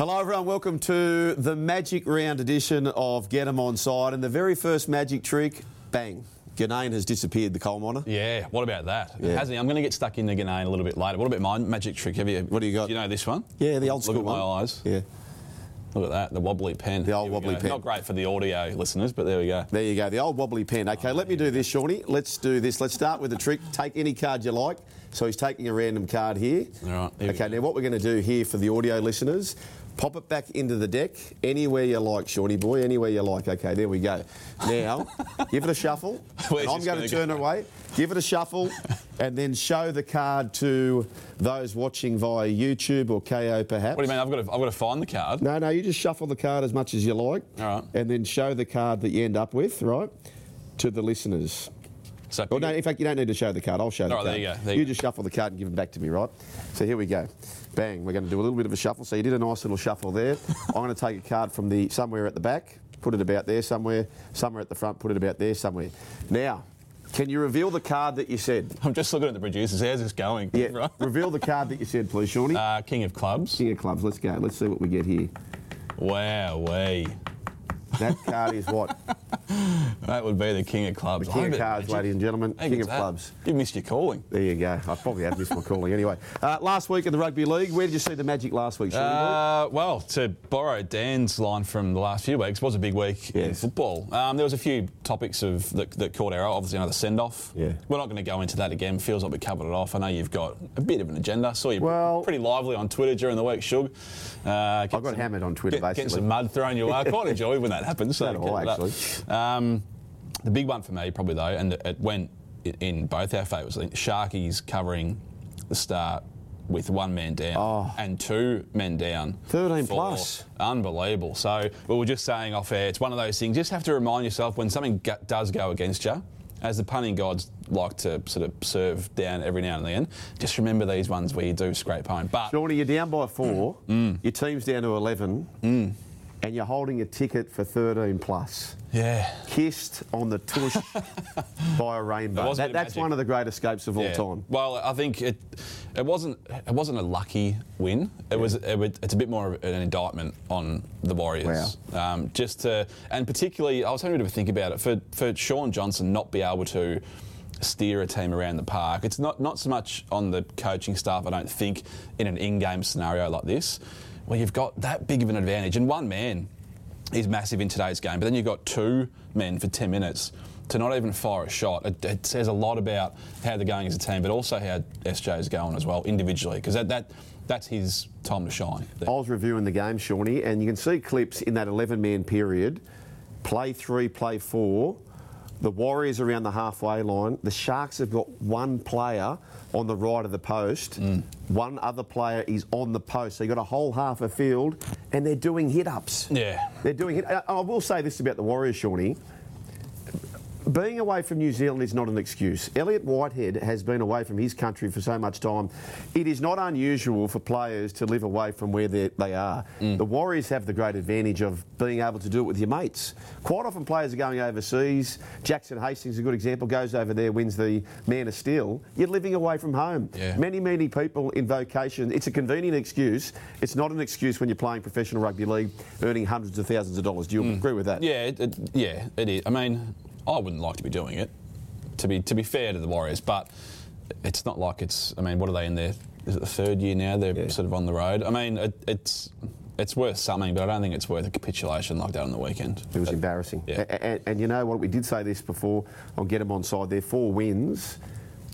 Hello, everyone. Welcome to the Magic Round edition of Get 'em On Side. And the very first magic trick, bang, Ginnane has disappeared, the coal miner. Yeah, what about that? Yeah. Hasn't he? I'm going to get stuck into Ginnane a little bit later. What about my magic trick? Have you? What do you got? Do you know this one? Yeah, the old Look school at my one. eyes. Yeah, Look at that, the wobbly pen. The old wobbly go. pen. Not great for the audio listeners, but there we go. there you go, the old wobbly pen. Okay, oh, let me do this, Shawnee. Let's do this. Let's start with the trick. Take any card you like. So he's taking a random card here. All right, here Okay, now what we're going to do here for the audio listeners, pop it back into the deck anywhere you like, Shawnee boy, anywhere you like. Okay, there we go. Now, give it a shuffle. And I'm going to turn go? it away. Give it a shuffle and then show the card to those watching via YouTube or Kayo perhaps. What do you mean? I've got to, I've got to find the card. No, no, you just shuffle the card as much as you like. All right. And then show the card that you end up with, right, to the listeners. So Well, no, in fact, you don't need to show the card. I'll show the right, card. there you go, there you you go. just shuffle the card and give it back to me, right? So here we go. Bang. We're going to do a little bit of a shuffle. So you did a nice little shuffle there. I'm going to take a card from the somewhere at the back, put it about there somewhere, somewhere at the front, put it about there somewhere. Now, can you reveal the card that you said? I'm just looking at the producers. How's this going? Yeah. Right. reveal the card that you said, please, Shawnee. Uh, King of Clubs. King of clubs. Let's go. Let's see what we get here. Wow, way. That card is what? That would be the King of Clubs. The King of cards, Magic- ladies and gentlemen. King of that? clubs. You missed your calling. There you go. I probably have missed my calling anyway. Uh, last week in the rugby league, where did you see the Magic last week? Uh, well, to borrow Dan's line from the last few weeks, was a big week in football. Um, there was a few topics of that, that caught our eye. Obviously, another send off. Yeah. We're not going to go into that again. Feels like we covered it off. I know you've got a bit of an agenda. Saw you Well- pretty lively on Twitter during the week, Shug. Uh, I got hammered on Twitter, get, Getting some mud thrown your way. I quite enjoy when that happens. So So do I, keep it up. actually. Um, the big one for me, probably though, and it went in both our favours. I think Sharkies covering the start with one man down Oh. and two men down. 13 for- plus. Unbelievable. So we were just saying off air, it's one of those things. You just have to remind yourself when something go- does go against you, as the punting gods like to sort of serve down every now and then. Just remember these ones where you do scrape home. But Shawnee, you're down by four. Mm. Your team's down to 11. And you're holding a ticket for 13 plus. yeah. Kissed on the tush by a rainbow. A That- that's magic. one of the great escapes of all Yeah. time. Well, I think it it wasn't it wasn't a lucky win. It was it, it's a bit more of an indictment on the Warriors. Um, just to and particularly, I was having a bit of a think about it for for Shaun Johnson not be able to steer a team around the park. It's not not so much on the coaching staff. I don't think in an in-game scenario like this, where you've got that big of an advantage and one man is massive in today's game. But then you've got two men for 10 minutes to not even fire a shot. It, it says a lot about how they're going as a team, but also how SJ is going as well individually, because that, that that's his time to shine. I was reviewing the game, Shawnee, and you can see clips in that 11 man period play three, play four. The Warriors around the halfway line. The Sharks have got one player on the right of the post. Mm. One other player is on the post. So you've got a whole half a field, and they're doing hit ups. Yeah. They're doing it. I I will say this about the Warriors, Shawnee. Being away from New Zealand is not an excuse. Elliott Whitehead has been away from his country for so much time. It is not unusual for players to live away from where they are. Mm. The Warriors have the great advantage of being able to do it with your mates. Quite often, players are going overseas. Jackson Hastings, a good example, goes over there, wins the Man of Steel. You're living away from home. Yeah. Many, many people in vocation, it's a convenient excuse. It's not an excuse when you're playing professional rugby league, earning hundreds of thousands of dollars. Do you mm. agree with that? Yeah, it, it, yeah, it is. I mean, I wouldn't like to be doing it, to be to be fair to the Warriors, but it's not like it's. I mean, what are they in there? Is it the third year now? They're sort of on the road. I mean, it, it's it's worth something, but I don't think it's worth a capitulation like that on the weekend. It was But- embarrassing. Yeah. A- a- And, you know what? We did say this before. I'll get them on side. Their four wins.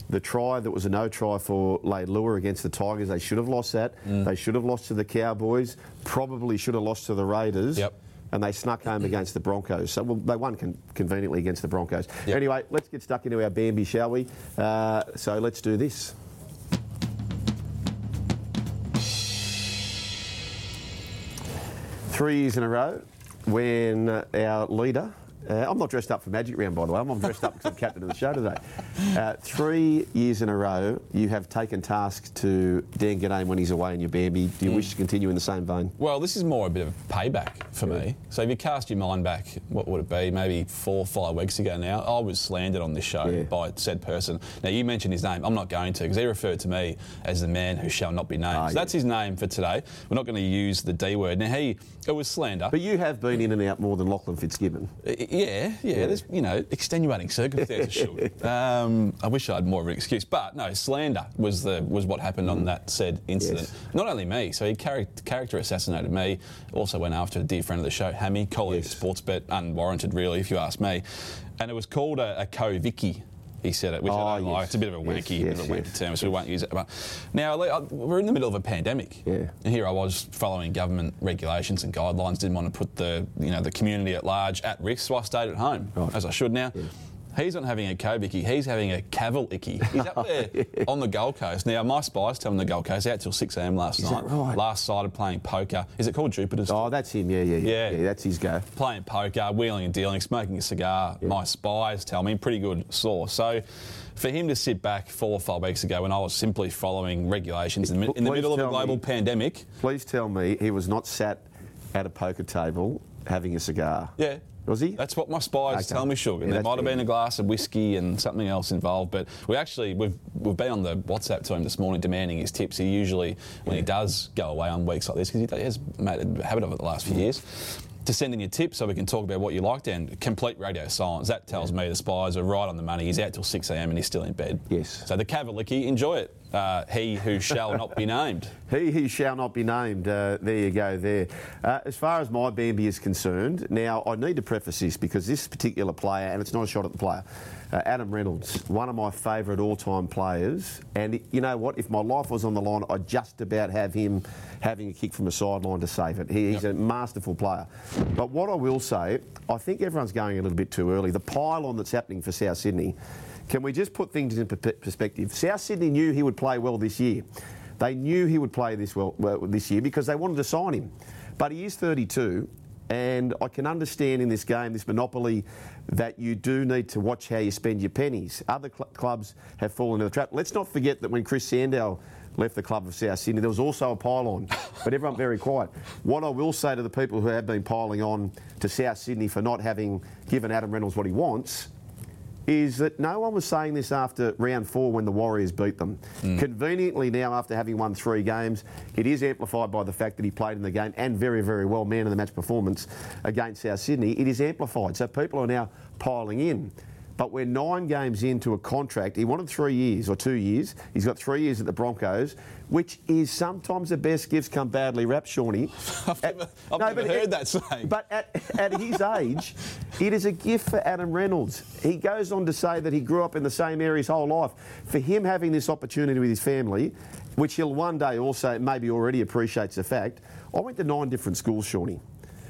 The try that was a no try for Lure against the Tigers, they should have lost that. Mm. They should have lost to the Cowboys. Probably should have lost to the Raiders. Yep. And they snuck home against the Broncos. So well, they won con- conveniently against the Broncos. Yep. Anyway, let's get stuck into our Bambi, shall we? Uh, so let's do this. Three years in a row when our leader, uh, I'm not dressed up for Magic Round by the way, I'm dressed up because I'm captain of the show today. Uh, three years in a row, you have taken task to Dan Ginnane when he's away in your Bambi. Do you wish to continue in the same vein? Well, this is more a bit of payback for me. So if you cast your mind back, what would it be? Maybe four or five weeks ago now, I was slandered on this show Yeah. by said person. Now, you mentioned his name. I'm not going to because he referred to me as the man who shall not be named. Ah, so that's his name for today. We're not going to use the D word. Now, he, it was slander. But you have been in and out more than Lachlan Fitzgibbon. I- Yeah, yeah, There's you know extenuating circumstances. sure. Um, I wish I had more of an excuse, but no, slander was the was what happened on that said incident. Yes. Not only me, so he char- character assassinated me. Also went after a dear friend of the show, Hammy, colleague, Yes. sports bet, unwarranted really, if you ask me. And it was called a, a co-Vicky. He said it, which Oh, I don't like. It's a bit of a Yes, wanky, bit of a yes, wanky yes. term, so we won't use it. But now we're in the middle of a pandemic, Yeah. and here I was following government regulations and guidelines. Didn't want to put the you know the community at large at risk, so I stayed at home Right. as I should now. He's not having a Kobicky, he's having a Cavill icky. He's up there on the Gold Coast. Now, my spies tell him the Gold Coast out till 6am last Is night. right? Last sighted playing poker. Is it called Jupiter's? Oh, that's him. Yeah, yeah, yeah. Yeah. yeah that's his go. playing poker, wheeling and dealing, smoking a cigar. My spies tell me pretty good source. So for him to sit back four or five weeks ago when I was simply following regulations in, the in the middle of a tell me- global pandemic, Please tell me he was not sat at a poker table having a cigar. yeah. Was he? That's what my spies Okay. tell me, sugar. Yeah, there might have been a glass of whiskey and something else involved, but we actually we've we've been on the WhatsApp to him this morning demanding his tips. He usually, when he does go away on weeks like this, because he has made a habit of it the last few years. To send in your tips so we can talk about what you liked and complete radio silence. That tells me the spies are right on the money. He's out till 6 a.m. and he's still in bed. Yes. So the Cavalicky, enjoy it. Uh, he who shall not be named. He who shall not be named. Uh, there you go. There. Uh, as far as my Bambi is concerned, now I need to preface this because this particular player, and it's not a shot at the player, uh, Adam Reynolds, one of my favourite all-time players. And you know what? If my life was on the line, I'd just about have him having a kick from a sideline to save it. He, he's a masterful player. But what I will say, I think everyone's going a little bit too early. The pile-on that's happening for South Sydney. Can we just put things in perspective? South Sydney knew he would play well this year. They knew he would play this well, well this year because they wanted to sign him. But he is 32, and I can understand in this game, this monopoly, that you do need to watch how you spend your pennies. Other cl- clubs have fallen into the trap. Let's not forget that when Chris Sandow left the club of South Sydney, there was also a pile-on, but everyone very quiet. What I will say to the people who have been piling on to South Sydney for not having given Adam Reynolds what he wants is that no one was saying this after round four when the Warriors beat them. Mm. Conveniently now, after having won three games, it is amplified by the fact that he played in the game and very, very well, man of the match performance against South Sydney. It is amplified. So people are now piling in. But we're nine games into a contract. He wanted three years or two years. He's got three years at the Broncos, which is sometimes the best gifts come badly wrapped, Shawnee. I've At- never, I've no, never heard at- that saying. But at, at his age, it is a gift for Adam Reynolds. He goes on to say that he grew up in the same area his whole life. For him having this opportunity with his family, which he'll one day also maybe already appreciates the fact, I went to nine different schools, Shawnee.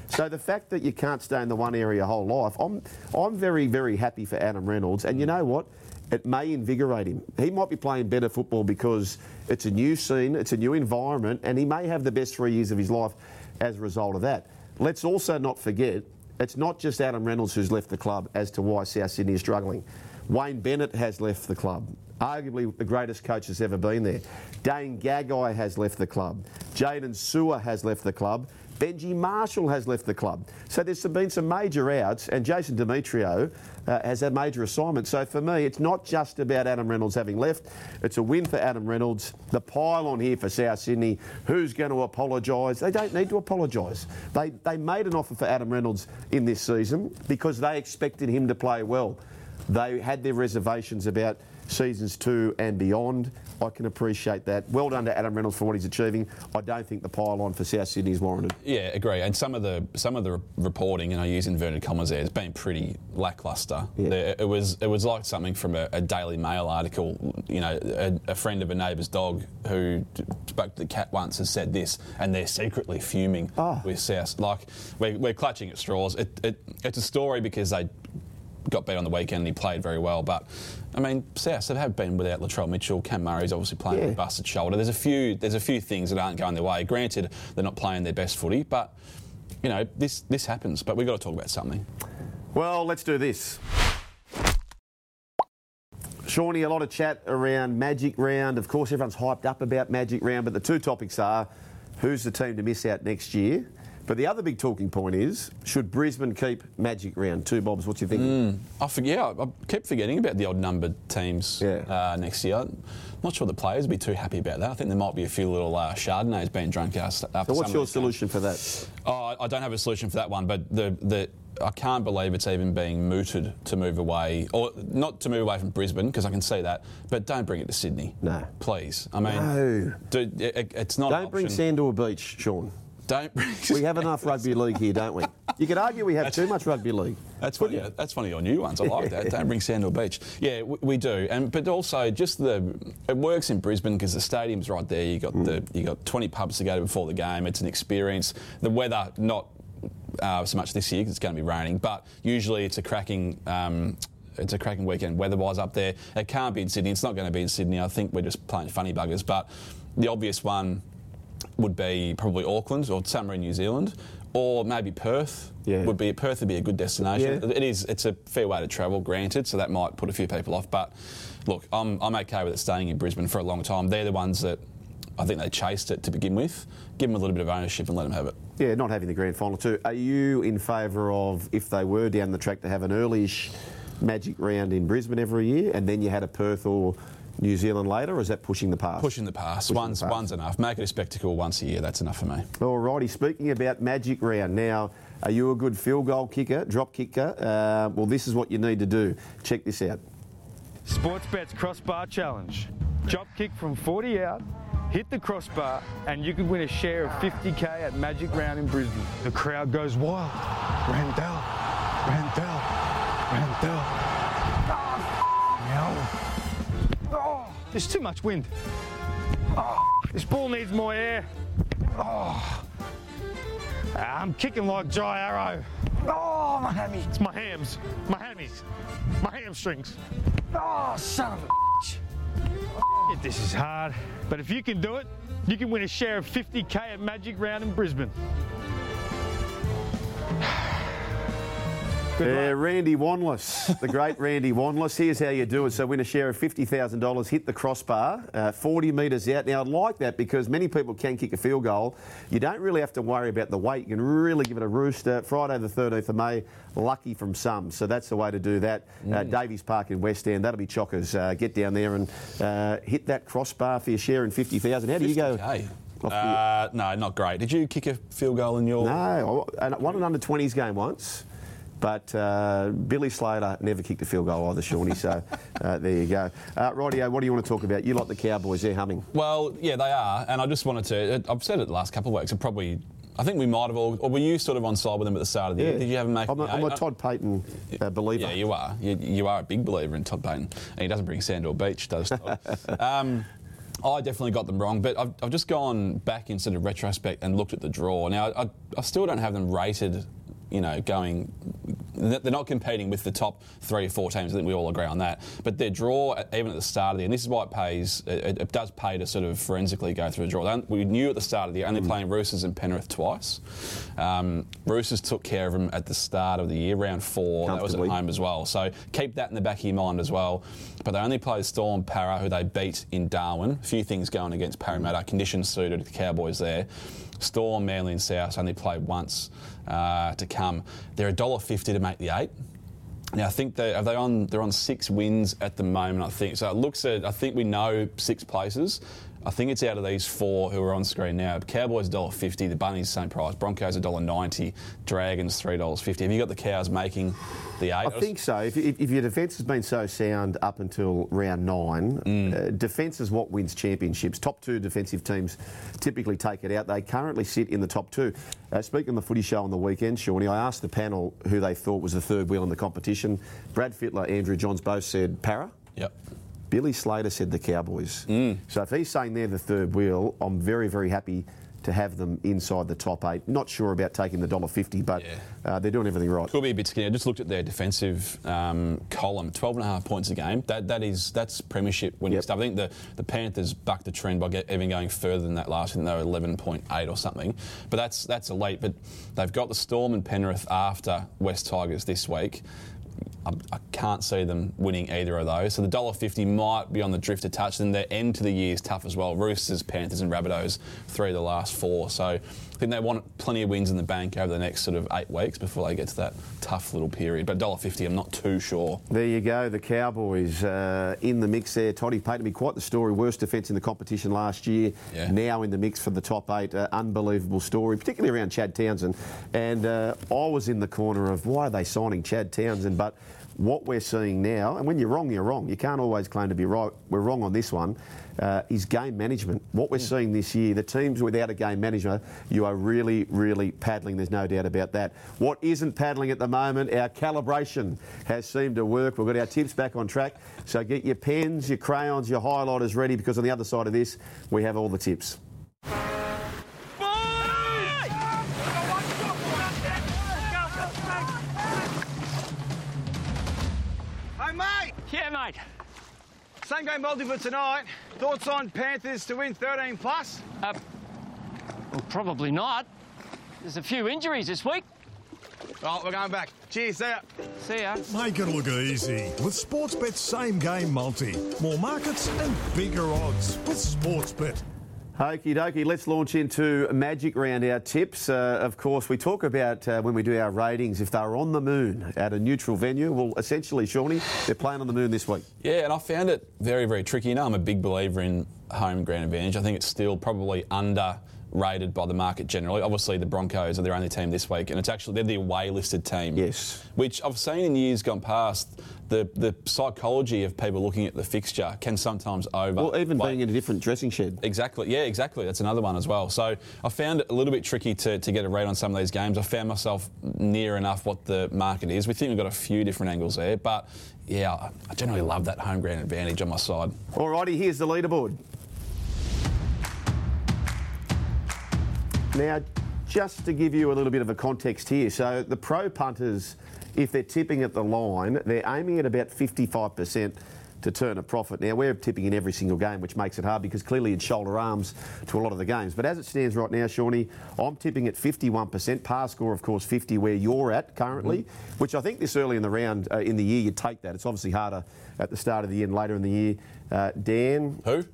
So the fact that you can't stay in the one area your whole life, I'm, I'm very, very happy for Adam Reynolds. And you know what? It may invigorate him. He might be playing better football because it's a new scene, it's a new environment, and he may have the best three years of his life as a result of that. Let's also not forget, it's not just Adam Reynolds who's left the club as to why South Sydney is struggling. Wayne Bennett has left the club, arguably the greatest coach that's ever been there. Dane Gagai has left the club. Jaydn Su'A has left the club. Benji Marshall has left the club. So there's been some major outs, and Jason Demetriou uh, has had major assignments. So for me, it's not just about Adam Reynolds having left. It's a win for Adam Reynolds. The pile on here for South Sydney. Who's going to apologise? They don't need to apologise. They, they made an offer for Adam Reynolds in this season because they expected him to play well. They had their reservations about seasons two and beyond. I can appreciate that. Well done to Adam Reynolds for what he's achieving. I don't think the pile on for South Sydney is warranted. Yeah, agree. And some of the some of the reporting, and I use inverted commas there, has been pretty lackluster. Yeah. There- It was it was like something from a, a Daily Mail article. You know, a, a friend of a neighbour's dog who spoke to the cat once has said this, and they're secretly fuming Oh. with South. Like we're, we're clutching at straws. It, it, it's a story because they got beat on the weekend and he played very well. But I mean, South have been without Latrell Mitchell. Cam Murray's obviously playing with a busted shoulder. There's a few there's a few things that aren't going their way. Granted, they're not playing their best footy, but you know this this happens. But we've got to talk about something. Well, let's do this. Shawnee, a lot of chat around Magic Round. Of course, everyone's hyped up about Magic Round, but the two topics are who's the team to miss out next year? But the other big talking point is should Brisbane keep Magic Round? Two Bobs, what do you think? Mm. I forget. I keep forgetting about the odd numbered teams Yeah. uh, next year. Not sure the players would be too happy about that. I think there might be a few little uh, Chardonnays being drunk after. So, what's your these games. solution for that? Oh, I- I don't have a solution for that one, but the the I can't believe it's even being mooted to move away, or not to move away from Brisbane because I can see that, but don't bring it to Sydney. No. please. I mean, No. dude, it, it- it's not. Don't bring option. Sandor Beach, Sean. Don't bring. We have enough rugby league here, don't we? You could argue we have too much rugby league. That's one, of your, that's one of your new ones. I like that. Don't bring Sandal Beach. Yeah, we, we do, and but also just the it works in Brisbane because the stadium's right there. You got the you got 20 pubs to go to before the game. It's an experience. The weather not uh, so much this year because it's going to be raining, but usually it's a cracking. Um, it's a cracking weekend weather-wise up there. It can't be in Sydney. It's not going to be in Sydney. I think we're just playing funny buggers. But the obvious one would be probably Auckland or somewhere in New Zealand, or maybe Perth. Yeah. Would be Perth would be a good destination. Yeah. It is. It's a fair way to travel, granted, so that might put a few people off. But look, I'm, I'm okay with it staying in Brisbane for a long time. They're the ones that I think they chased it to begin with. Give them a little bit of ownership and let them have it. Yeah, not having the grand final too. Are you in favour of if they were down the track to have an earlyish Magic Round in Brisbane every year, and then you had a Perth or New Zealand later, or is that pushing the pass? Pushing the pass. Pushing the one's pass. one's enough. Make it a spectacle once a year. That's enough for me. Alrighty, speaking about Magic Round, now, are you a good field goal kicker, drop kicker? Uh, well, this is what you need to do. Check this out. Sportsbet's crossbar challenge. Drop kick from 40 out, hit the crossbar, and you could win a share of 50k at Magic Round in Brisbane. The crowd goes wild. Randell, Randell, Randell. There's too much wind. Oh, this ball needs more air. Oh, I'm kicking like Jai Arrow. Oh, my hammy. It's my hams, my hammies, my hamstrings. Oh, son of a bitch. Oh, This is hard, but if you can do it, you can win a share of 50k at Magic Round in Brisbane. Uh. Randy Wanless, the great Randy Wanless. Here's how you do it. So win a share of $50,000, hit the crossbar, uh, 40 metres out. Now, I'd like that because many people can kick a field goal. You don't really have to worry about the weight. You can really give it a rooster. Friday the 13th of May, lucky from some. So that's the way to do that. Uh, Davies Park in West End, that'll be chockers. Uh, get down there and uh, hit that crossbar for your share in 50,000. How do you go? 50K? Off the- Uh, no, not great. Did you kick a field goal in your? No, I I won an under 20s game once, but uh, Billy Slater never kicked a field goal either, Shawnee. So uh, there you go. Uh, Rightio, what do you want to talk about? You like the Cowboys, they're humming. Well, yeah, they are, and I just wanted to. I've said it the last couple of weeks. I probably, I think we might have all, or were you sort of on side with them at the start of the year? Did you have them make? I'm a, I'm a? Todd Payten uh, believer. Yeah, you are. You, you are a big believer in Todd Payten, and he doesn't bring Sandor Beach, does Todd? um, I definitely got them wrong, but I've, I've just gone back in sort of retrospect and looked at the draw. Now, I, I still don't have them rated. You know, going, they're not competing with the top three or four teams. I think we all agree on that. But their draw, even at the start of the year, and this is why it pays. It, it does pay to sort of forensically go through the draw. We knew at the start of the year only playing Roosters and Penrith twice. Um, Roosters took care of them at the start of the year, round four. That was at home as well. So keep that in the back of your mind as well. But they only played Storm Para, who they beat in Darwin. A few things going against Parramatta. Conditions suited the Cowboys there. Storm, Manly, and South only played once uh, to come. They're $1.50 to make the eight. Now I think they are they on they're on six wins at the moment. I think so. It looks at I think we know six places. I think it's out of these four who are on screen now. Cowboys $1.50, the Bunnies same price, Broncos $1.90, Dragons $3.50. Have you got the Cows making the eight? I think so. If, if, if your defence has been so sound up until round nine, Mm. uh, defence is what wins championships. Top two defensive teams typically take it out. They currently sit in the top two. Uh, speaking on the footy show on the weekend, Shawnee, I asked the panel who they thought was the third wheel in the competition. Brad Fittler, Andrew Johns both said Para. Yep. Billy Slater said the Cowboys. Mm. So if he's saying they're the third wheel, I'm very, very happy to have them inside the top eight. Not sure about taking the dollar fifty, but Yeah. uh, they're doing everything right. Could be a bit skinny. I just looked at their defensive um, column, 12 and a half points a game. That that is that's premiership winning Yep. stuff. I think the, the Panthers bucked the trend by get, even going further than that last. Think they were 11.8 or something. But that's that's elite. But they've got the Storm and Penrith after West Tigers this week. I, I can't see them winning either of those. So the dollar fifty might be on the drift a touch. Then their end to the year is tough as well. Roosters, Panthers, and Rabbitohs, three of the last four. So I think they want plenty of wins in the bank over the next sort of eight weeks before they get to that tough little period. But dollar fifty, I'm not too sure. There you go, the Cowboys uh, in the mix there. Toddy Payten, be quite the story. Worst defence in the competition last year. Yeah. Now in the mix for the top eight. Uh, unbelievable story, particularly around Chad Townsend. And uh, I was in the corner of why are they signing Chad Townsend? But what we're seeing now, and when you're wrong, you're wrong. You can't always claim to be right. We're wrong on this one. Uh, is game management. What we're seeing this year, the teams without a game manager, you are really, really paddling. There's no doubt about that. What isn't paddling at the moment, our calibration has seemed to work. We've got our tips back on track. So get your pens, your crayons, your highlighters ready because on the other side of this, we have all the tips. Mate. Same game multi for tonight. Thoughts on Panthers to win 13 plus? Uh, well, probably not. There's a few injuries this week. Oh, we're going back. Cheers, see ya. See ya. Make it look easy with Sportsbet's same game multi. More markets and bigger odds with Sportsbet. Okie dokie, let's launch into Magic Round, our tips. Uh, of course, we talk about uh, when we do our ratings, if they're on the moon at a neutral venue. Well, essentially, Shawnee, they're playing on the moon this week. Yeah, and I found it very, very tricky. You know, I'm a big believer in home ground advantage. I think it's still probably underrated by the market generally. Obviously, the Broncos are their only team this week, and it's actually they're the away listed team. Yes. Which I've seen in years gone past. The the psychology of people looking at the fixture can sometimes over. Well, even weight- being in a different dressing shed. Exactly. Yeah, exactly. That's another one as well. So I found it a little bit tricky to, to get a read on some of these games. I found myself near enough what the market is. We think we've got a few different angles there, but yeah, I- I generally love that home ground advantage on my side. Alrighty, here's the leaderboard. Now, just to give you a little bit of a context here, so the pro punters, if they're tipping at the line, they're aiming at about 55% to turn a profit. Now, we're tipping in every single game, which makes it hard because clearly it's shoulder arms to a lot of the games. But as it stands right now, Shawnee, I'm tipping at 51%. Par score, of course, 50 where you're at currently, which I think this early in the round, uh, in the year, you'd take that. It's obviously harder at the start of the year and later in the year. Uh, Dan, Who?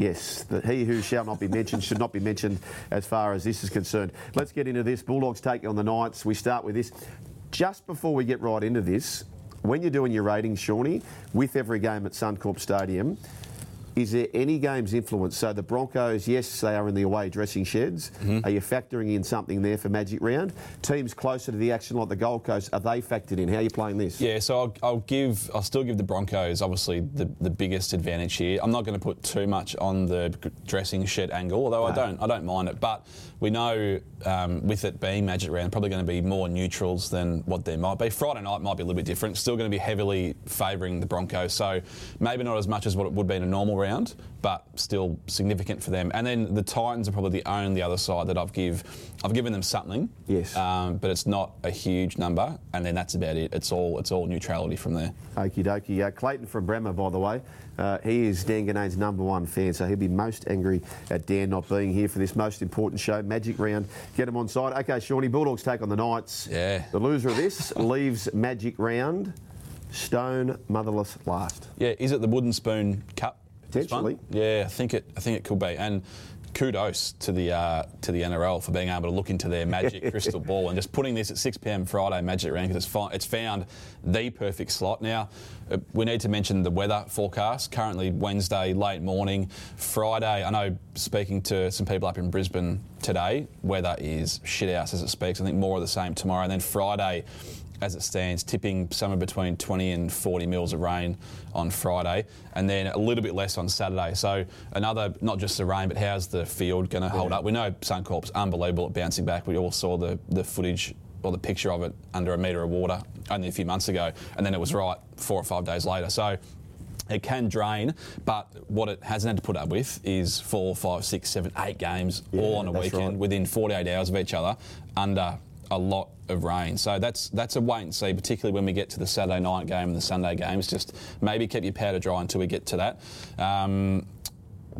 Yes, the he who shall not be mentioned should not be mentioned as far as this is concerned. Let's get into this. Bulldogs take on the Knights. We start with this. Just before we get right into this, when you're doing your ratings, Shawnee, with every game at Suncorp Stadium, is there any games influence? So the Broncos, yes, they are in the away dressing sheds. Are you factoring in something there for Magic Round? Teams closer to the action like the Gold Coast, are they factored in? How are you playing this? Yeah, so I'll, I'll give, I'll still give the Broncos obviously the, the biggest advantage here. I'm not going to put too much on the dressing shed angle, although I don't, I don't mind it. But we know um, with it being Magic Round, probably going to be more neutrals than what there might be. Friday night might be a little bit different. Still going to be heavily favouring the Broncos, so maybe not as much as what it would be in a normal round, but still significant for them. And then the Titans are probably the only other side that I've give, I've given them something. Yes. Um, but it's not a huge number, and then that's about it. It's all it's all neutrality from there. Okie dokie. Uh, Clayton from Bremer, by the way, uh, he is Dan Ginnane's number one fan, so he'll be most angry at Dan not being here for this most important show, Magic Round. Get him on side. Okay, Shawnee, Bulldogs take on the Knights. Yeah. The loser of this leaves Magic Round stone motherless last. Yeah, is it the wooden spoon cup? Potentially. Yeah, I think it. I think it could be. And kudos to the uh, to the NRL for being able to look into their magic crystal ball and just putting this at 6 p.m. Friday Magic Round because it's fi- it's found the perfect slot. Now uh, we need to mention the weather forecast. Currently Wednesday late morning, Friday. I know speaking to some people up in Brisbane today, weather is shit house as it speaks. I think more of the same tomorrow, and then Friday as it stands, tipping somewhere between 20 and 40 mils of rain on Friday, and then a little bit less on Saturday. So another, not just the rain, but how's the field going to hold up? We know Suncorp's unbelievable at bouncing back. We all saw the, the footage or the picture of it under a metre of water only a few months ago, and then it was right four or five days later. So it can drain, but what it hasn't had to put up with is four, five, six, seven, eight games all on a weekend right. within 48 hours of each other under a lot of rain. So that's that's a wait and see, particularly when we get to the Saturday night game and the Sunday games. Just maybe keep your powder dry until we get to that. Um,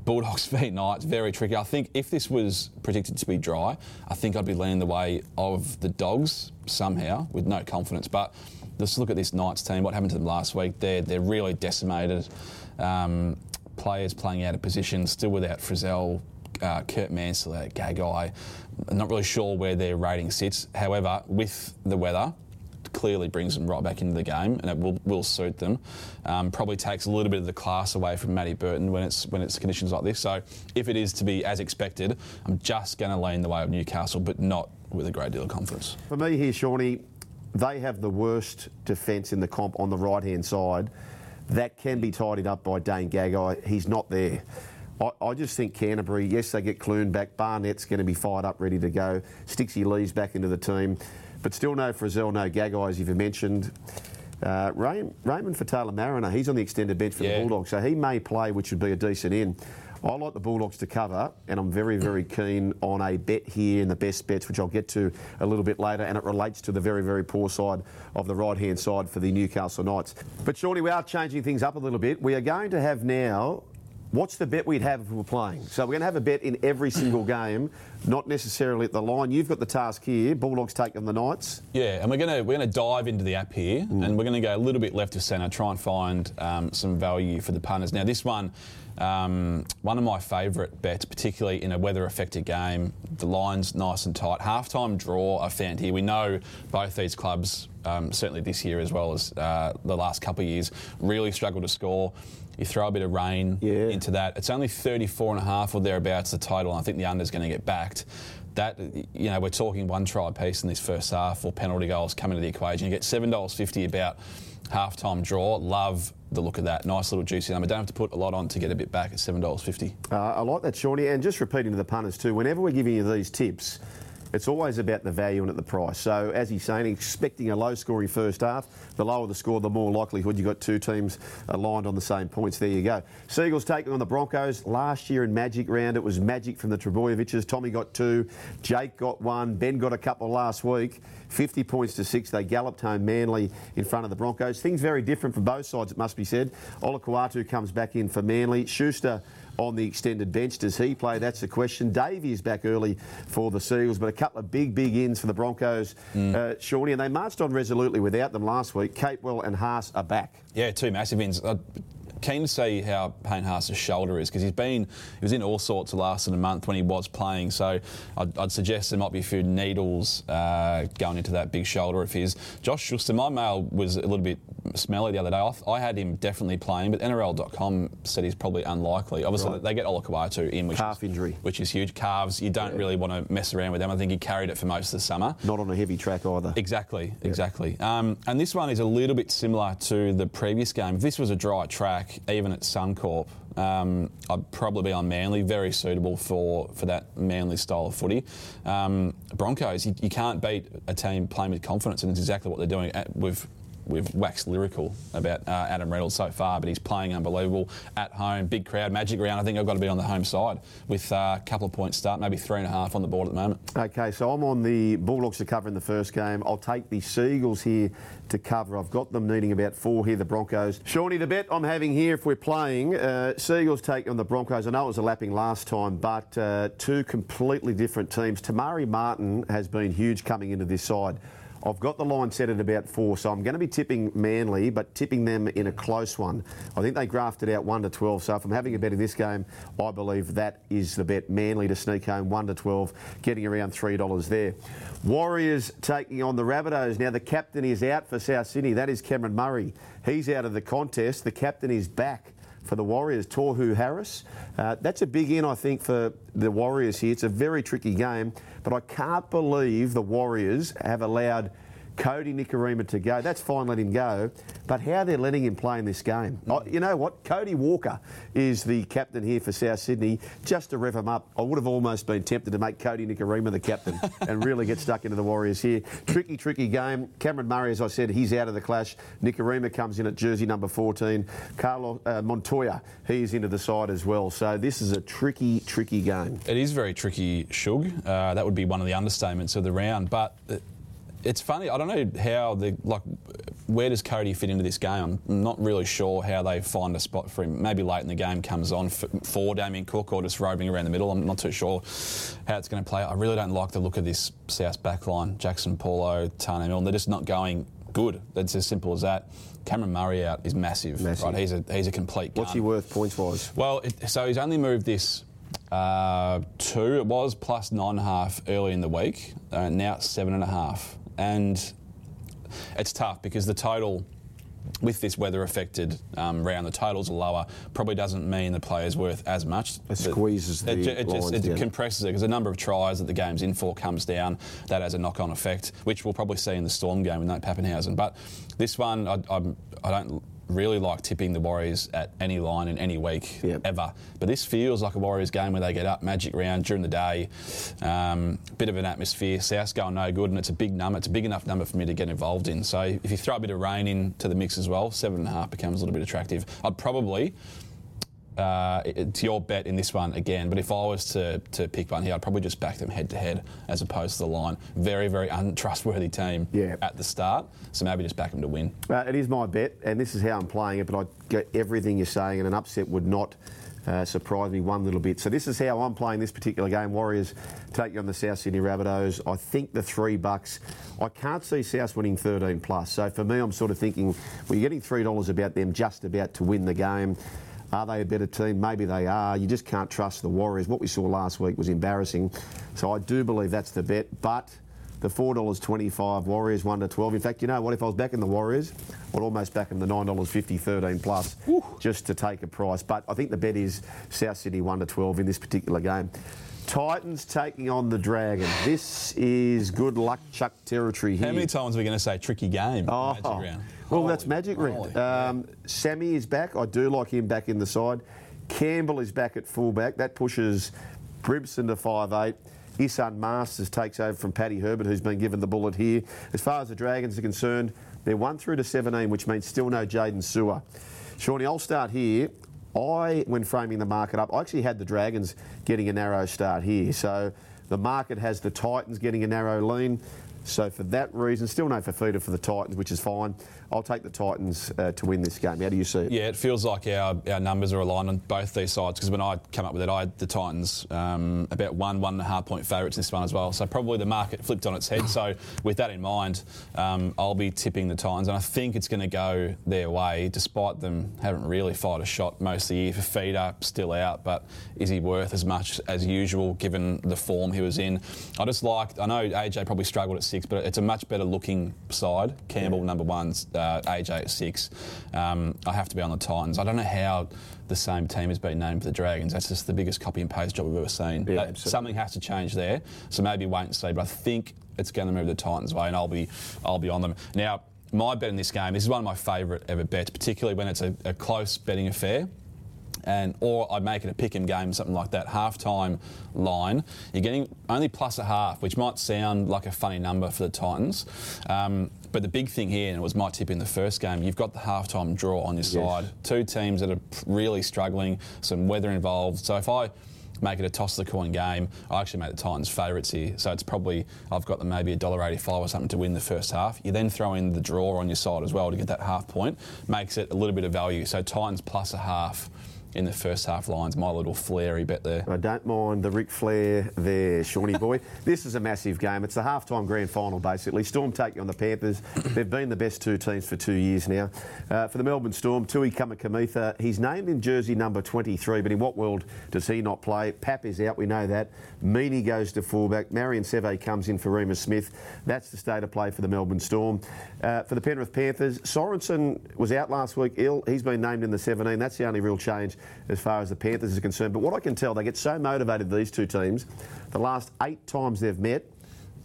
Bulldogs v Knights, very tricky. I think if this was predicted to be dry, I think I'd be leaning the way of the Dogs somehow with no confidence. But let's look at this Knights team. What happened to them last week? They're they're really decimated. Um, players playing out of position, still without Frizzell, uh, Kurt Mansell, Gagai. Not really sure where their rating sits. However, with the weather, clearly brings them right back into the game, and it will, will suit them. Um, probably takes a little bit of the class away from Matty Burton when it's when it's conditions like this. So if it is to be as expected, I'm just going to lean the way of Newcastle, but not with a great deal of confidence. For me here, Shawnee, they have the worst defence in the comp on the right hand side. That can be tidied up by Dane Gagai. He's not there. I, I just think Canterbury, yes, they get Clune back. Barnett's going to be fired up, ready to go. Stixie Lee's back into the team. But still no Frizzell, no Gagai, as you've mentioned. Uh, Ray, Raymond Faitala-Mariner, he's on the extended bench for Yeah. the Bulldogs, so he may play, which would be a decent in. I like the Bulldogs to cover, and I'm very, very keen on a bet here in the best bets, which I'll get to a little bit later, and it relates to the very, very poor side of the right hand side for the Newcastle Knights. But Shawnee, we are changing things up a little bit. We are going to have now. What's the bet we'd have if we were playing? So we're going to have a bet in every single game, not necessarily at the line. You've got the task here. Bulldogs taking the Knights. Yeah, and we're gonna we're gonna dive into the app here, and we're gonna go a little bit left of centre, try and find um, some value for the punters. Now, this one, um, one of my favourite bets, particularly in a weather-affected game. The line's nice and tight. Half-time draw, I found here. We know both these clubs, um, certainly this year as well as uh, the last couple of years, really struggle to score. You throw a bit of rain Yeah. into that. It's only 34 and a half or thereabouts the total, and I think the under's going to get backed. That you know, we're talking one try piece in this first half or penalty goals coming to the equation. You get seven dollars fifty about half-time draw. Love the look of that. Nice little juicy number. Don't have to put a lot on to get a bit back at seven dollars fifty. Uh, I like that, Shawnee. And just repeating to the punters too, whenever we're giving you these tips, it's always about the value and at the price. So, as he's saying, expecting a low scoring first half, the lower the score, the more likelihood you've got two teams aligned on the same points. There you go. Seagulls taking on the Broncos. Last year in Magic round, it was Magic from the Trbojevics. Tommy got two, Jake got one, Ben got a couple last week. 50 points to six. They galloped home Manly in front of the Broncos. Things very different for both sides, it must be said. Olakau'atu comes back in for Manly. Schuster on the extended bench. Does he play? That's the question. Davey is back early for the Seagulls, but a couple of big, big ins for the Broncos, uh, Shawnee, and they marched on resolutely without them last week. Capewell and Haas are back. Yeah, two massive ins. Uh, keen to see how Payne Haas's shoulder is because he's been he was in all sorts last in a month when he was playing. So I'd, I'd suggest there might be a few needles uh, going into that big shoulder of his. Josh Schuster, my mail was a little bit smelly the other day. I, th- I had him definitely playing, but NRL.com said he's probably unlikely. Obviously, they get Olakau'atu in, which Calf is, injury. which is huge. Calves, you don't really want to mess around with them. I think he carried it for most of the summer. Not on a heavy track either. Exactly, exactly. Um, and this one is a little bit similar to the previous game. If this was a dry track, even at Suncorp, um, I'd probably be on Manly, very suitable for, for that Manly style of footy. Um, Broncos, you, you can't beat a team playing with confidence, and it's exactly what they're doing. At, we've We've waxed lyrical about uh, Adam Reynolds so far, but he's playing unbelievable at home. Big crowd, magic round. I think I've got to be on the home side with uh, a couple of points start, maybe three and a half on the board at the moment. Okay, so I'm on the Bulldogs to cover in the first game. I'll take the Seagulls here to cover. I've got them needing about four here, the Broncos. Shawnee, the bet I'm having here, if we're playing, uh, Seagulls take on the Broncos. I know it was a lapping last time, but uh, two completely different teams. Tamari Martin has been huge coming into this side. I've got the line set at about four, so I'm going to be tipping Manly, but tipping them in a close one. I think they grafted out one to twelve. So if I'm having a bet in this game, I believe that is the bet. Manly to sneak home one to twelve, getting around three dollars there. Warriors taking on the Rabbitohs. Now the captain is out for South Sydney. That is Cameron Murray. He's out of the contest. The captain is back for the Warriors, Tohu Harris. Uh, that's a big in, I think, for the Warriors here. It's a very tricky game, but I can't believe the Warriors have allowed Kodi Nikorima to go. That's fine, let him go. But how they're letting him play in this game. Oh, you know what? Cody Walker is the captain here for South Sydney. Just to rev him up, I would have almost been tempted to make Kodi Nikorima the captain and really get stuck into the Warriors here. Tricky, tricky game. Cameron Murray, as I said, he's out of the clash. Nikorima comes in at jersey number 14. Carlos uh, Montoya, he's into the side as well. So this is a tricky, tricky game. It is very tricky, Shug. Uh, that would be one of the understatements of the round. But uh, it's funny. I don't know how the like. Where does Cody fit into this game? I'm not really sure how they find a spot for him. Maybe late in the game comes on for, for Damien Cook or just roving around the middle. I'm not too sure how it's going to play. I really don't like the look of this South back line. Jaxson Paulo, Taane Milne. They're just not going good. That's as simple as that. Cameron Murray out is massive. Massive. Right, he's a he's a complete. What's he worth points wise? Well, it, so he's only moved this uh, two. It was plus nine and a half early in the week. Uh, now it's seven and a half, and it's tough because the total. With this weather affected um, round, the totals are lower. Probably doesn't mean the player's worth as much. It squeezes the it, ju- it just it compresses it because the number of tries that the game's in for comes down. That has a knock-on effect, which we'll probably see in the Storm game with Nate Papenhuyzen. But this one, I, I'm, I don't really like tipping the Warriors at any line in any week Yep. ever. But this feels like a Warriors game where they get up, magic round during the day, um, bit of an atmosphere. South going no good, and it's a big number. It's a big enough number for me to get involved in. So if you throw a bit of rain into the mix as well, seven and a half becomes a little bit attractive. I'd probably uh, it- it's your bet in this one again. But if I was to, to pick one here, I'd probably just back them head to head as opposed to the line. Very, very untrustworthy team Yeah. at the start. So maybe just back them to win. Uh, it is my bet, and this is how I'm playing it, but I get everything you're saying, and an upset would not uh, surprise me one little bit. So this is how I'm playing this particular game. Warriors take you on the South Sydney Rabbitohs. I think the three bucks. I can't see South winning 13 plus. So for me, I'm sort of thinking, well, you're getting three dollars about them just about to win the game. Are they a better team? Maybe they are. You just can't trust the Warriors. What we saw last week was embarrassing. So I do believe that's the bet, but. The four dollars twenty-five Warriors one to twelve. In fact, you know what? If I was back in the Warriors, I'd almost back in the nine dollars 50 13 plus, just to take a price. But I think the bet is South City one to twelve in this particular game. Titans taking on the Dragons. This is good luck Chuck territory here. How many times are we going to say tricky game? Oh? Well, that's magic moly. Um, Sammy is back. I do like him back in the side. Campbell is back at fullback. That pushes Brimson to five eight. His son Masters takes over from Paddy Herbert, who's been given the bullet here. As far as the Dragons are concerned, they're one through to 17, which means still no Jaydn Su'A. Shawnee, I'll start here. I, when framing the market up, I actually had the Dragons getting a narrow start here. So the market has the Titans getting a narrow lean. So for that reason, still no Fifita for the Titans, which is fine. I'll take the Titans uh, to win this game. How do you see it? Yeah, it feels like our, our numbers are aligned on both these sides because when I come up with it, I had the Titans um, about one, one and a half point favourites in this one as well. So probably the market flipped on its head. so with that in mind, um, I'll be tipping the Titans, and I think it's going to go their way, despite them haven't really fired a shot most of the year. Fifita still out, but is he worth as much as usual given the form he was in? I just like. I know AJ probably struggled at six, but it's a much better looking side. Campbell number one's uh, AJ at six. Um, I have to be on the Titans. I don't know how the same team has been named for the Dragons. That's just the biggest copy and paste job we've ever seen. Yeah, Uh, something has to change there. So maybe wait and see. But I think it's going to move the Titans' way, and I'll be I'll be on them now. My bet in this game. This is one of my favourite ever bets, particularly when it's a, a close betting affair and or I'd make it a pick 'em game, something like that. Half-time line, you're getting only plus a half, which might sound like a funny number for the Titans. Um, but the big thing here, and it was my tip in the first game, you've got the half-time draw on your side. Two teams that are really struggling, some weather involved. So if I make it a toss of the coin game, I actually make the Titans favourites here. So it's probably I've got them maybe a dollar eighty-five or something to win the first half. You then throw in the draw on your side as well to get that half point, makes it a little bit of value. So Titans plus a half in the first half lines. My little flary bet there. I don't mind the Ric Flair there, Shawnee boy. this is a massive game. It's the halftime grand final, basically. Storm take you on the Panthers. They've been the best two teams for two years now. Uh, for the Melbourne Storm, Tui Kamikamica, he's named in jersey number 23, but in what world does he not play? Pap is out, we know that. Meaney goes to fullback. Marion Seve comes in for Reimis Smith. That's the state of play for the Melbourne Storm. Uh, for the Penrith Panthers, Sorensen was out last week ill. He's been named in the 17. That's the only real change as far as the Panthers are concerned. But what I can tell, they get so motivated, these two teams. The last eight times they've met,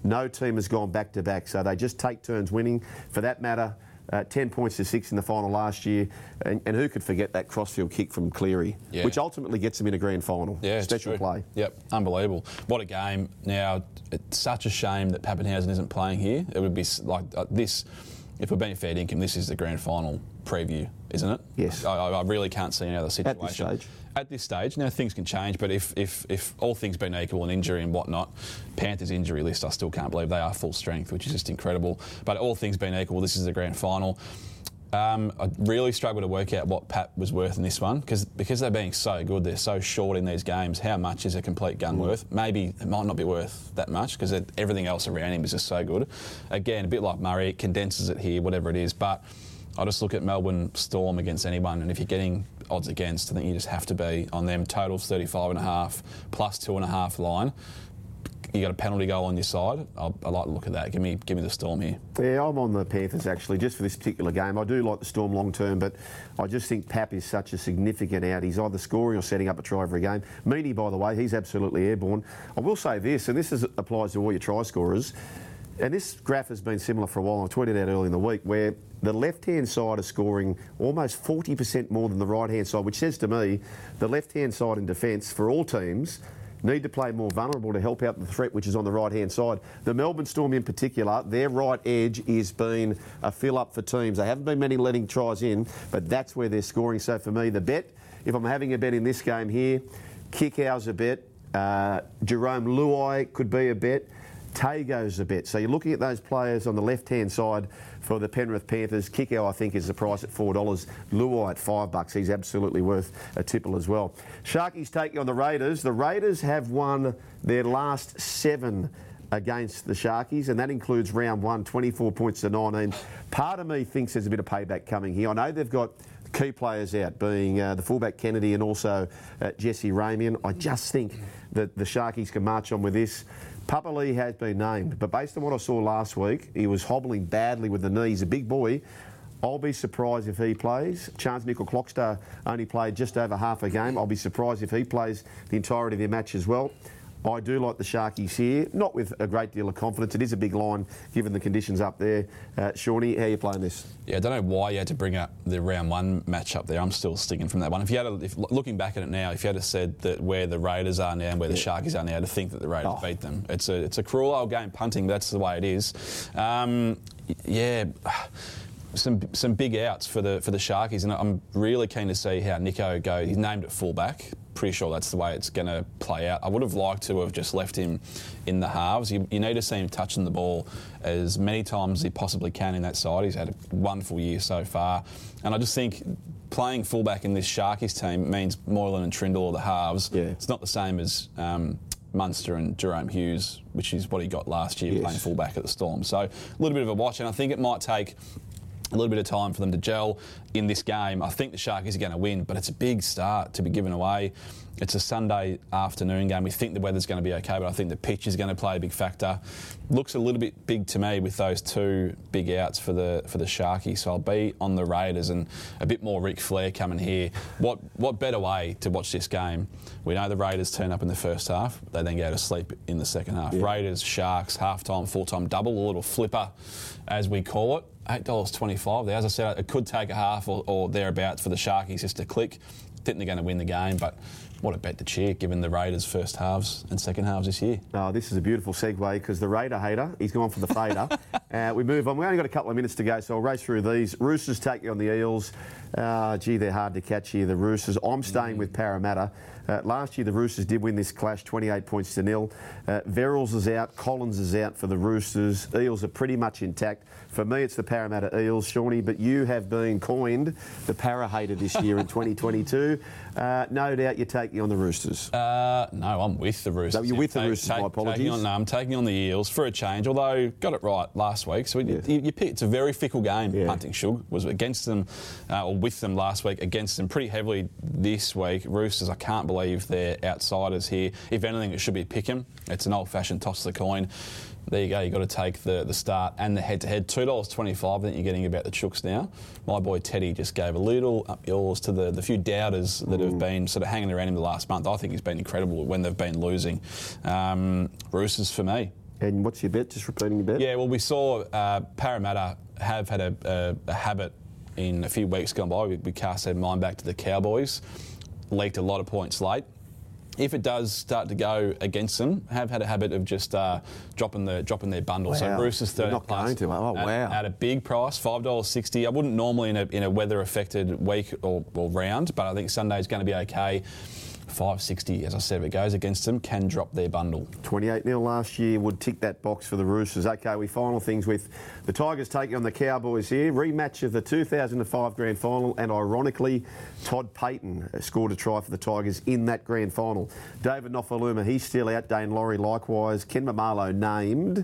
no team has gone back to back. So they just take turns winning. For that matter, uh, 10 points to six in the final last year. And, and who could forget that crossfield kick from Cleary, Yeah. which ultimately gets them in a grand final? Yeah, Special play. Yep, unbelievable. What a game. Now, it's such a shame that Papenhuyzen isn't playing here. It would be like uh, this, if we're being fair income, this is the grand final preview, isn't it? Yes. I, I really can't see any other situation. this stage. At this stage, now things can change, but if, if, if all things being equal and injury and whatnot, Panthers injury list, I still can't believe they are full strength, which is just incredible. But all things being equal, this is the grand final. Um, I really struggle to work out what Pat was worth in this one because because they're being so good, they're so short in these games. How much is a complete gun worth? Maybe it might not be worth that much because everything else around him is just so good. Again, a bit like Murray, it condenses it here, whatever it is. But I just look at Melbourne Storm against anyone, and if you're getting odds against, I think you just have to be on them. Totals 35 and a half plus two and a half line you got a penalty goal on your side. I'll, I like to look at that. Give me, give me the Storm here. Yeah, I'm on the Panthers actually, just for this particular game. I do like the Storm long term, but I just think Pap is such a significant out. He's either scoring or setting up a try every game. Meaney, by the way, he's absolutely airborne. I will say this, and this is, applies to all your try scorers. And this graph has been similar for a while. I tweeted out early in the week where the left-hand side is scoring almost 40% more than the right-hand side, which says to me the left-hand side in defence for all teams need to play more vulnerable to help out the threat which is on the right hand side. The Melbourne Storm in particular, their right edge is been a fill up for teams. They haven't been many letting tries in, but that's where they're scoring. So for me, the bet, if I'm having a bet in this game here, Kikau's a bet, uh, Jarome Luai could be a bet. Tago's a bet. So you're looking at those players on the left hand side for the Penrith Panthers. Kikau, I think, is the price at $4. Luai at 5 bucks. He's absolutely worth a tipple as well. Sharkies taking on the Raiders. The Raiders have won their last seven against the Sharkies, and that includes round one, 24 points to 19. Part of me thinks there's a bit of payback coming here. I know they've got key players out, being uh, the fullback Kennedy and also uh, Jesse Ramien. I just think that the Sharkies can march on with this. Papali'i has been named, but based on what I saw last week, he was hobbling badly with the knee. He's a big boy. I'll be surprised if he plays. Charnze Nicoll-Klokstad only played just over half a game. I'll be surprised if he plays the entirety of the match as well. I do like the Sharkies here, not with a great deal of confidence. It is a big line given the conditions up there. Uh, Shawnee, how are you playing this? Yeah, I don't know why you had to bring up the round one match up there. I'm still sticking from that one. If you had, a, if, looking back at it now, if you had said that where the Raiders are now and where the Sharkies are now, to think that the Raiders oh. beat them, it's a it's a cruel old game punting. That's the way it is. Um, yeah some some big outs for the for the Sharkies, and I'm really keen to see how Nicho goes. He's named at fullback. Pretty sure that's the way it's going to play out. I would have liked to have just left him in the halves. You, you, need to see him touching the ball as many times as he possibly can in that side. He's had a wonderful year so far, and I just think playing fullback in this Sharkies team means Moylan and Trindall are the halves. Yeah. It's not the same as. Um, Munster and Jahrome Hughes, which is what he got last year yes. playing fullback at the Storm. So a little bit of a watch, and I think it might take a little bit of time for them to gel in this game. I think the Sharkies are going to win, but it's a big start to be given away. It's a Sunday afternoon game. We think the weather's going to be okay, but I think the pitch is going to play a big factor. Looks a little bit big to me with those two big outs for the for the Sharkies. So I'll be on the Raiders and a bit more Ric Flair coming here. What what better way to watch this game? We know the Raiders turn up in the first half. They then go to sleep in the second half. Yeah. Raiders, Sharks, half time, full time double, a little flipper, as we call it eight dollars twenty-five. There, as I said, it could take a half or, or thereabouts for the Sharkies just to click. Think they're going to win the game, but what a bet to cheer given the Raiders' first halves and second halves this year. Oh, this is a beautiful segue because the Raider hater, he's gone for the fader. uh, we move on. We only got a couple of minutes to go, so I'll race through these. Roosters taking on the Eels. Uh, gee, they're hard to catch here, the Roosters. I'm staying mm. with Parramatta. Uh, last year, the Roosters did win this clash 28 points to nil. Uh, Verrills is out, Collins is out for the Roosters. Eels are pretty much intact. For me, it's the Parramatta Eels, Shawnee, but you have been coined the Parra hater this year in 2022. Uh, no doubt you're taking on the Roosters. Uh, no, I'm with the Roosters. So you're with the Roosters, take, my apologies. On, no, I'm taking on the Eels for a change, although got it right last week. So yes. you, you pick, it's a very fickle game. Yeah. Hunting Shug was against them, uh, or with them last week, against them pretty heavily this week. Roosters, I can't believe they're outsiders here. If anything, it should be Pickham. It's an old fashioned toss the coin there you go. You've got to take the, the start and the head to head. $2.25, I think you're getting about the chooks now. My boy Teddy just gave a little up yours to the, the few doubters that have been sort of hanging around him the last month. I think he's been incredible when they've been losing. Um, Roosters for me. And what's your bet? Just repeating your bet? Yeah, well, we saw uh, Parramatta have had a, a, a, habit in a few weeks gone by. We, we cast their mind back to the Cowboys, leaked a lot of points late if it does start to go against them, have had a habit of just uh, dropping the dropping their bundle. Wow. So Bruce is third not plus going to. Oh at, wow! At a big price, five dollars sixty. I wouldn't normally in a, in a weather affected week or, or round, but I think Sunday is going to be okay. 560, as I said, if it goes against them, can drop their bundle. 28 0 last year would tick that box for the Roosters. Okay, we final things with the Tigers taking on the Cowboys here. Rematch of the 2005 grand final, and ironically, Todd Payten scored a try for the Tigers in that grand final. David Nofoaluma, he's still out. Daine Laurie likewise. Ken Maumalo named.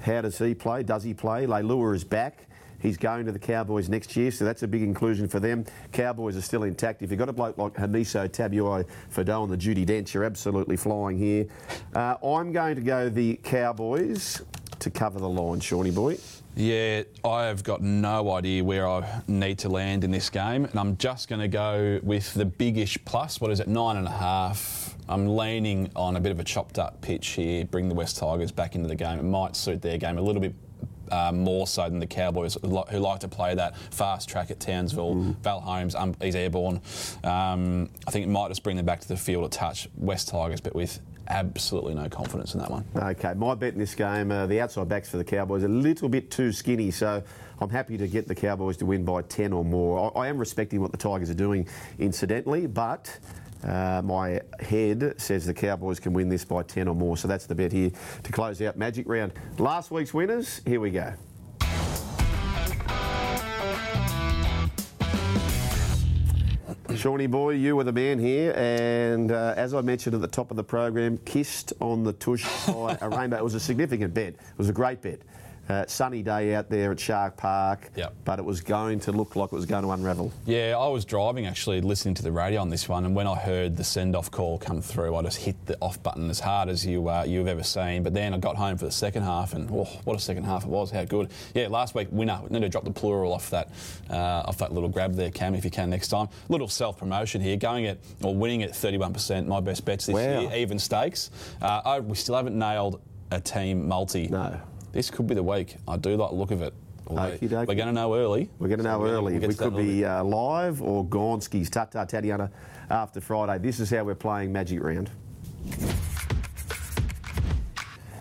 How does he play? Does he play? Leilua is back. He's going to the Cowboys next year, so that's a big inclusion for them. Cowboys are still intact. If you've got a bloke like Hamiso Tabuai Fidow on the Judi Dench, you're absolutely flying here. Uh, I'm going to go the Cowboys to cover the line, Shawnee boy. Yeah, I have got no idea where I need to land in this game, and I'm just going to go with the biggish plus. What is it, nine and a half? I'm leaning on a bit of a chopped up pitch here, bring the West Tigers back into the game. It might suit their game a little bit uh, more so than the Cowboys, who like to play that fast track at Townsville. Mm. Val Holmes, um, he's airborne. Um, I think it might just bring them back to the field a touch. West Tigers, but with absolutely no confidence in that one. Okay, my bet in this game, uh, the outside backs for the Cowboys a little bit too skinny, so I'm happy to get the Cowboys to win by 10 or more. I, I am respecting what the Tigers are doing, incidentally, but uh, my head says the Cowboys can win this by 10 or more, so that's the bet here to close out Magic Round. Last week's winners, here we go. Shawnee boy, you were the man here, and uh, as I mentioned at the top of the program, kissed on the tush by a rainbow. It was a significant bet. It was a great bet. Uh, sunny day out there at Shark Park, yep. but it was going to look like it was going to unravel. Yeah, I was driving actually, listening to the radio on this one, and when I heard the send-off call come through, I just hit the off button as hard as you uh, you've ever seen. But then I got home for the second half, and oh, what a second half it was! How good! Yeah, last week winner. We need to drop the plural off that uh, off that little grab there, Cam, if you can next time. Little self-promotion here, going at or winning at 31%. My best bets this wow. year, even stakes. Uh, I, we still haven't nailed a team multi. No this could be the week. I do like the look of it. Okey We're going to know early. We're going to know so early. we could be uh, live or Gonski's Tata Tatiana after Friday. This is how we're playing Magic Round.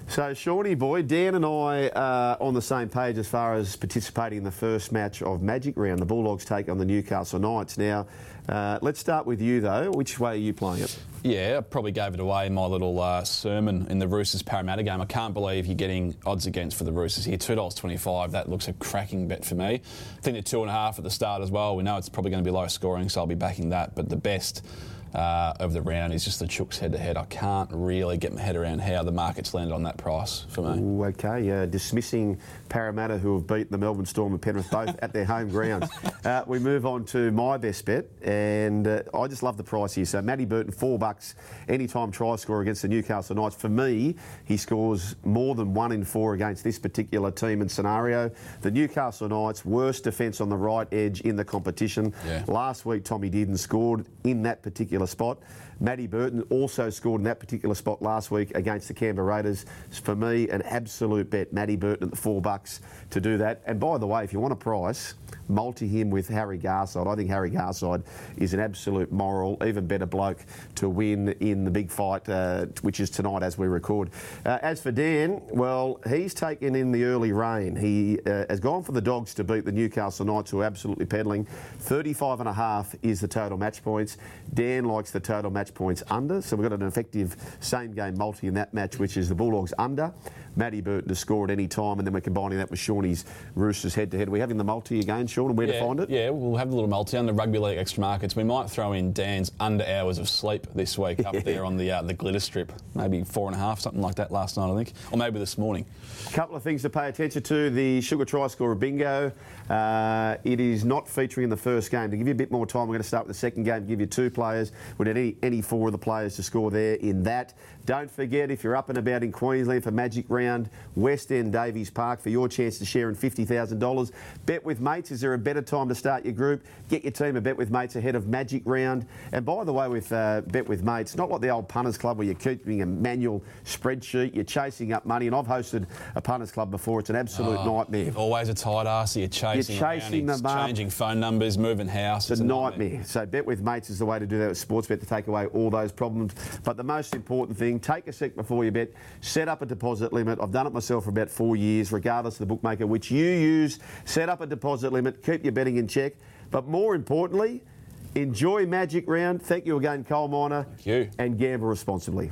So, Shawnee boy, Dan and I are on the same page as far as participating in the first match of Magic Round. The Bulldogs take on the Newcastle Knights. Now, uh, let's start with you, though. Which way are you playing it? Yeah, I probably gave it away in my little uh, sermon in the Roosters Parramatta game. I can't believe you're getting odds against for the Roosters here. $2.25, that looks a cracking bet for me. I think the two and a half at the start as well. We know it's probably going to be low scoring, so I'll be backing that. But the best uh, of the round is just the Chooks head to head. I can't really get my head around how the market's landed on that price for me. Ooh, okay, uh, dismissing Parramatta, who have beaten the Melbourne Storm and Penrith both at their home grounds. Uh, we move on to my best bet, and uh, I just love the price here. So Matty Burton, four bucks anytime try score against the Newcastle Knights. For me, he scores more than one in four against this particular team and scenario. The Newcastle Knights worst defence on the right edge in the competition. Yeah. Last week, Tommy Dearden scored in that particular spot. Matty Burton also scored in that particular spot last week against the Canberra Raiders. For me, an absolute bet. Matty Burton at the four bucks to do that. And by the way, if you want a price, multi him with Harry Garside. I think Harry Garside is an absolute moral, even better bloke to win in the big fight, uh, which is tonight as we record. Uh, as for Dan, well, he's taken in the early rain. He uh, has gone for the Dogs to beat the Newcastle Knights, who are absolutely peddling. 35 and a half is the total match points. Dan likes the total match points under, so we've got an effective same game multi in that match, which is the Bulldogs under. Matty Burton to score at any time, and then we're combining that with Shawnee's Roosters head to head. Are We're having the multi again, Sean, and where yeah, to find it? Yeah, we'll have the little multi on the rugby league extra markets. We might throw in Dan's under hours of sleep this week up there on the uh, the glitter strip, maybe four and a half, something like that last night, I think, or maybe this morning. A couple of things to pay attention to: the Sugar Try Scorer Bingo. Uh, it is not featuring in the first game. To give you a bit more time, we're going to start with the second game. Give you two players. We need any, any four of the players to score there in that. Don't forget, if you're up and about in Queensland for Magic Round, West End Davies Park for your chance to share in $50,000. Bet with mates. Is there a better time to start your group? Get your team a bet with mates ahead of Magic Round. And by the way, with uh, bet with mates, not like the old punters club where you're keeping a manual spreadsheet, you're chasing up money. And I've hosted a punters club before. It's an absolute oh, nightmare. Always a tight ass. You're chasing, you're chasing them up. changing phone numbers, moving house. It's, it's a, nightmare. nightmare. So bet with mates is the way to do that with sports bet to take away all those problems. But the most important thing take a sec before you bet, set up a deposit limit. I've done it myself for about four years, regardless of the bookmaker which you use. Set up a deposit limit, keep your betting in check. But more importantly, Enjoy Magic Round. Thank you again, Coal Miner. Thank you. And gamble responsibly.